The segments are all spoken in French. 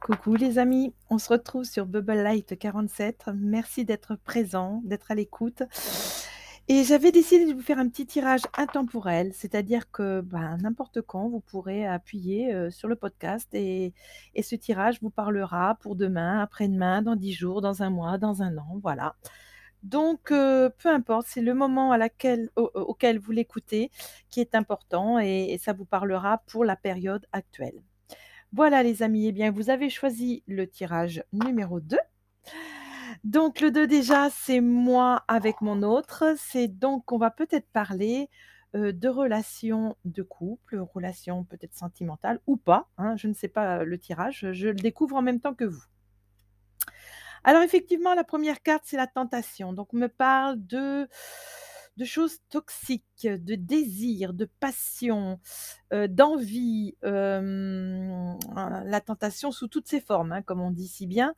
Coucou les amis, on se retrouve sur Bubble Light 47. Merci d'être présent, d'être à l'écoute. Et j'avais décidé de vous faire un petit tirage intemporel, c'est-à-dire que ben, n'importe quand, vous pourrez appuyer euh, sur le podcast et, ce tirage vous parlera pour demain, après-demain, dans dix jours, dans un mois, dans un an, voilà. Donc, euh, peu importe, c'est le moment auquel vous l'écoutez qui est important et ça vous parlera pour la période actuelle. Voilà les amis, eh bien vous avez choisi le tirage numéro 2. Donc le 2 déjà, c'est moi avec mon autre. C'est donc qu'on va peut-être parler euh, de relations de couple, relations peut-être sentimentales ou pas. hein, je ne sais pas le tirage, je le découvre en même temps que vous. Alors effectivement, la première carte, c'est la tentation. Donc on me parle de de choses toxiques, de désir, de passion, heu, d'envie, hem, la tentation sous toutes ses formes, hein, comme on dit si bien.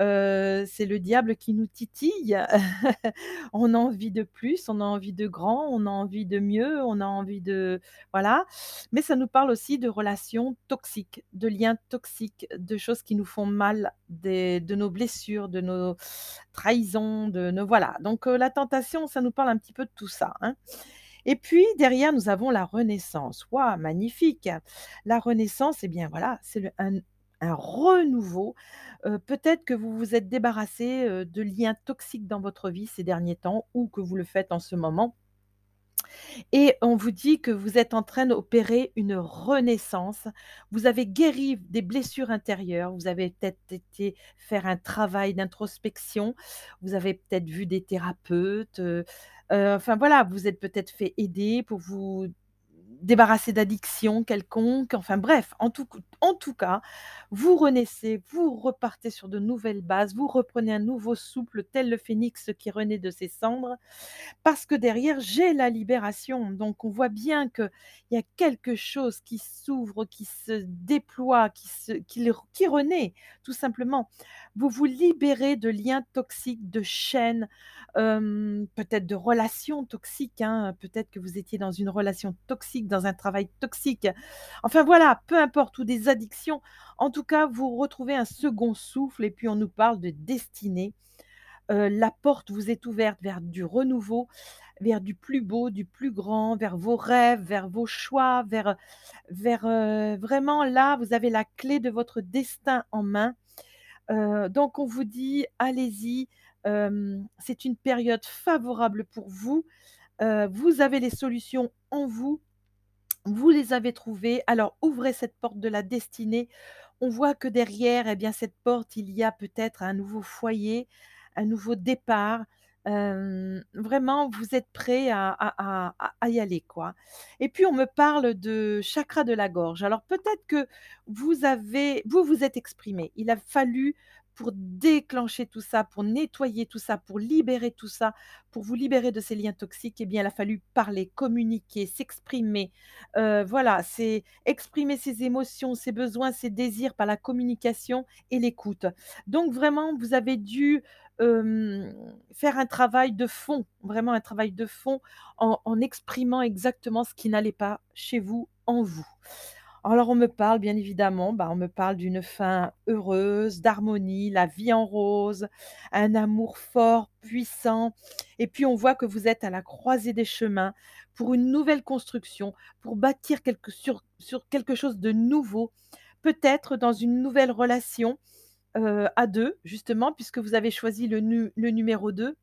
Heu, c'est le diable qui nous titille. On a envie de plus, on a envie de grand, on a envie de mieux, on a envie de voilà. Mais ça nous parle aussi de relations toxiques, de liens toxiques, de choses qui nous font mal, des de nos blessures, de nos trahisons, de nos voilà. Donc, la tentation, ça nous parle un petit peu tout ça, hein. Et puis derrière, nous avons la renaissance. Waouh, magnifique! La renaissance, eh bien voilà, c'est un renouveau. Heu, peut-être que vous vous êtes débarrassé, heu, de liens toxiques dans votre vie ces derniers temps ou que vous le faites en ce moment et on vous dit que vous êtes en train d'opérer une renaissance. Vous avez guéri des blessures intérieures, vous avez peut-être été faire un travail d'introspection, vous avez peut-être vu des thérapeutes, heu, enfin voilà, vous êtes peut-être fait aider pour vous débarrasser d'addictions quelconques, enfin bref, en tout en tout cas, vous renaissez, vous repartez sur de nouvelles bases, vous reprenez un nouveau souffle tel le phénix qui renaît de ses cendres parce que derrière, j'ai la libération. Donc on voit bien qu'il y a quelque chose qui s'ouvre, qui se déploie, qui se qui renaît, tout simplement. Vous vous libérez de liens toxiques, de chaînes, hem, peut-être de relations toxiques, hein, peut-être que vous étiez dans une relation toxique, dans un travail toxique. Enfin voilà, peu importe ou des addictions. En tout cas, vous retrouvez un second souffle et puis on nous parle de destinée. Heu, la porte vous est ouverte vers du renouveau, vers du plus beau, du plus grand, vers vos rêves, vers vos choix, vers, vers, heu, vraiment là, vous avez la clé de votre destin en main. Heu, donc on vous dit: «Allez-y, c'est une période favorable pour vous, vous avez les solutions en vous, vous les avez trouvées, alors ouvrez cette porte de la destinée». On voit que derrière, et bien, cette porte, il y a peut-être un nouveau foyer, un nouveau départ. Vraiment, vous êtes à à à y aller, quoi. Et puis, on me parle de chakra de la gorge. Alors, peut-être que vous avez vous vous êtes exprimé. Il a fallu pour déclencher tout ça, pour nettoyer tout ça, pour libérer tout ça, pour vous libérer de ces liens toxiques, eh bien, il a fallu parler, communiquer, s'exprimer. Heu, voilà, c'est exprimer ses émotions, ses besoins, ses désirs par la communication et l'écoute. Donc vraiment, vous avez dû, faire un travail de fond, vraiment un travail de fond en exprimant exactement ce qui n'allait pas chez vous, en vous. Alors on me parle bien évidemment, bah, on me parle d'une fin heureuse, d'harmonie, la vie en rose, un amour fort, puissant et puis on voit que vous êtes à la croisée des chemins pour une nouvelle construction, pour bâtir quelque sur sur quelque chose de nouveau, peut-être dans une nouvelle relation, heu, à 2 justement puisque vous avez choisi le nu le numéro 2.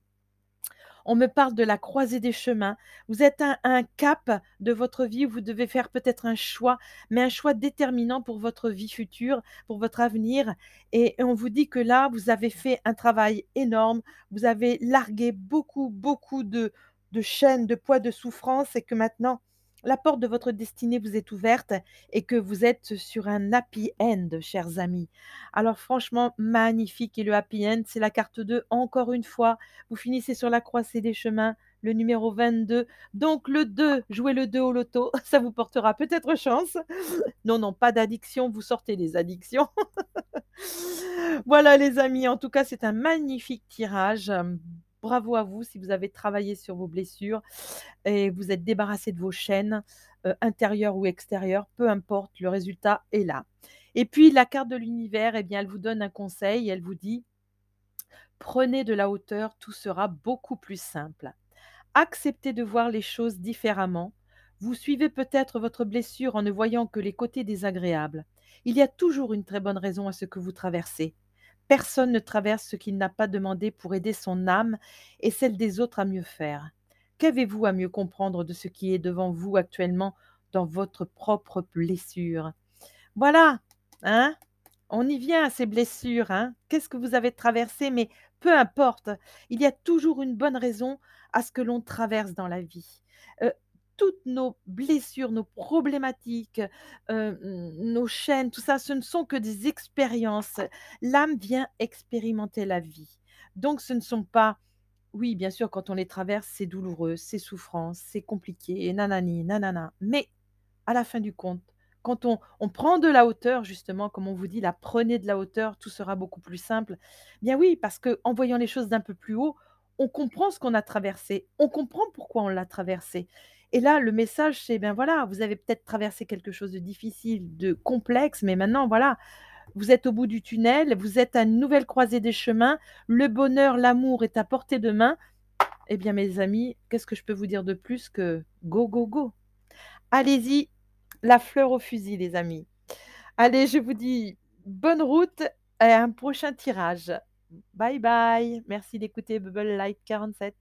On me parle de la croisée des chemins. Vous êtes un cap de votre vie vous devez faire peut-être un choix, mais un choix déterminant pour votre vie future, pour votre avenir et et on vous dit que là, vous avez fait un travail énorme. Vous avez largué beaucoup, beaucoup de de chaînes, de poids, de souffrance et que maintenant, la porte de votre destinée vous est ouverte et que vous êtes sur un happy end, chers amis. Alors franchement, magnifique et le happy end, c'est la carte 2 encore une fois. Vous finissez sur la croisée des chemins, le numéro 22. Donc le 2, jouez le 2 au loto, ça vous portera peut-être chance. Non, non, pas d'addiction, vous sortez des addictions. Voilà les amis, en tout cas, c'est un magnifique tirage. Bravo à vous si vous avez travaillé sur vos blessures et vous êtes débarrassé de vos chaînes, heu, intérieures ou extérieures, peu importe, le résultat est là. Et puis la carte de l'univers, eh bien, elle vous donne un conseil, elle vous dit: «Prenez de la hauteur, tout sera beaucoup plus simple. Acceptez de voir les choses différemment. Vous suivez peut-être votre blessure en ne voyant que les côtés désagréables. Il y a toujours une très bonne raison à ce que vous traversez. Personne ne traverse ce qu'il n'a pas demandé pour aider son âme et celle des autres à mieux faire. Qu'avez-vous à mieux comprendre de ce qui est devant vous actuellement dans votre propre blessure?» Voilà, hein? On y vient à ces blessures, hein? Qu'est-ce que vous avez traversé? Mais peu importe, il y a toujours une bonne raison à ce que l'on traverse dans la vie. Heu, toutes nos blessures, nos problématiques, heu, mmh, nos chaînes, tout ça, ce ne sont que des expériences. L'âme vient expérimenter la vie. Donc ce ne sont pas oui, bien sûr, quand on les traverse, c'est douloureux, c'est souffrance, c'est compliqué et nanani, nanana. Mais à la fin du compte, quand on on prend de la hauteur justement, comme on vous dit là: «Prenez de la hauteur, tout sera beaucoup plus simple». Bien oui, parce qu'en voyant les choses d'un peu plus haut, on comprend ce qu'on a traversé, on comprend pourquoi on l'a traversé. Et là, le message, c'est: ben voilà, vous avez peut-être traversé quelque chose de difficile, de complexe, mais maintenant voilà, vous êtes au bout du tunnel, vous êtes à une nouvelle croisée des chemins, le bonheur, l'amour est à portée de main. Eh bien mes amis, qu'est-ce que je peux vous dire de plus que go, go, go? Allez-y, la fleur au fusil les amis. Allez, je vous dis bonne route et un prochain tirage. Bye bye. Merci d'écouter Bubble Light 47.